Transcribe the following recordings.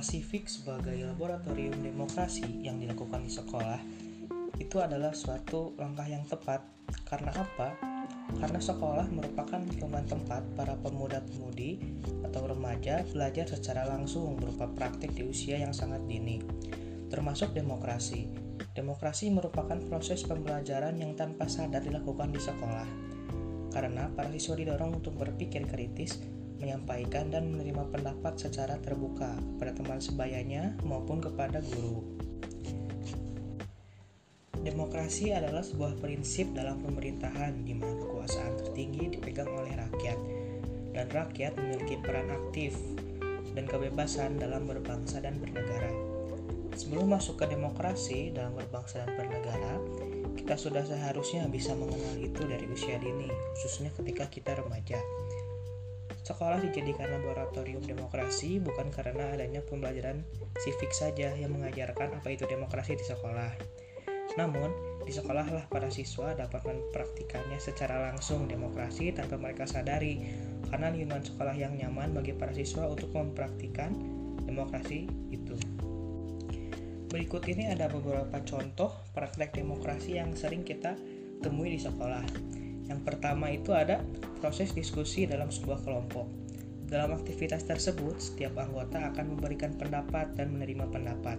Civic sebagai laboratorium demokrasi yang dilakukan di sekolah itu adalah suatu langkah yang tepat. Karena apa? Karena sekolah merupakan lingkungan tempat para pemuda-pemudi atau remaja belajar secara langsung berupa praktik di usia yang sangat dini, termasuk demokrasi. Demokrasi merupakan proses pembelajaran yang tanpa sadar dilakukan di sekolah. Karena para siswa didorong untuk berpikir kritis, menyampaikan dan menerima pendapat secara terbuka pada teman sebayanya maupun kepada guru. Demokrasi adalah sebuah prinsip dalam pemerintahan di mana kekuasaan tertinggi dipegang oleh rakyat dan rakyat memiliki peran aktif dan kebebasan dalam berbangsa dan bernegara. Sebelum masuk ke demokrasi dalam berbangsa dan bernegara, kita sudah seharusnya bisa mengenal itu dari usia dini, khususnya ketika kita remaja. Sekolah dijadikan laboratorium demokrasi bukan karena adanya pembelajaran civic saja yang mengajarkan apa itu demokrasi di sekolah. Namun, di sekolahlah para siswa dapat mempraktikannya secara langsung demokrasi tanpa mereka sadari karena lingkungan sekolah yang nyaman bagi para siswa untuk mempraktikkan demokrasi itu. Berikut ini ada beberapa contoh praktek demokrasi yang sering kita temui di sekolah. Yang pertama itu ada proses diskusi dalam sebuah kelompok. Dalam aktivitas tersebut, setiap anggota akan memberikan pendapat dan menerima pendapat.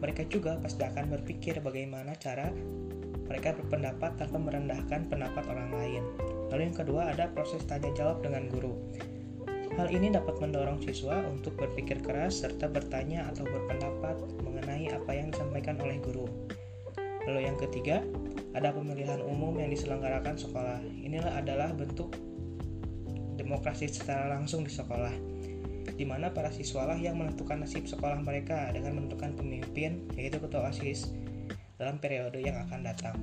Mereka juga pasti akan berpikir bagaimana cara mereka berpendapat tanpa merendahkan pendapat orang lain. Lalu yang kedua ada proses tanya jawab dengan guru. Hal ini dapat mendorong siswa untuk berpikir keras serta bertanya atau berpendapat mengenai apa yang disampaikan oleh guru. Lalu yang ketiga, ada pemilihan umum yang diselenggarakan sekolah. Inilah adalah bentuk demokrasi secara langsung di sekolah, di mana para siswalah yang menentukan nasib sekolah mereka dengan menentukan pemimpin, yaitu ketua OSIS, dalam periode yang akan datang.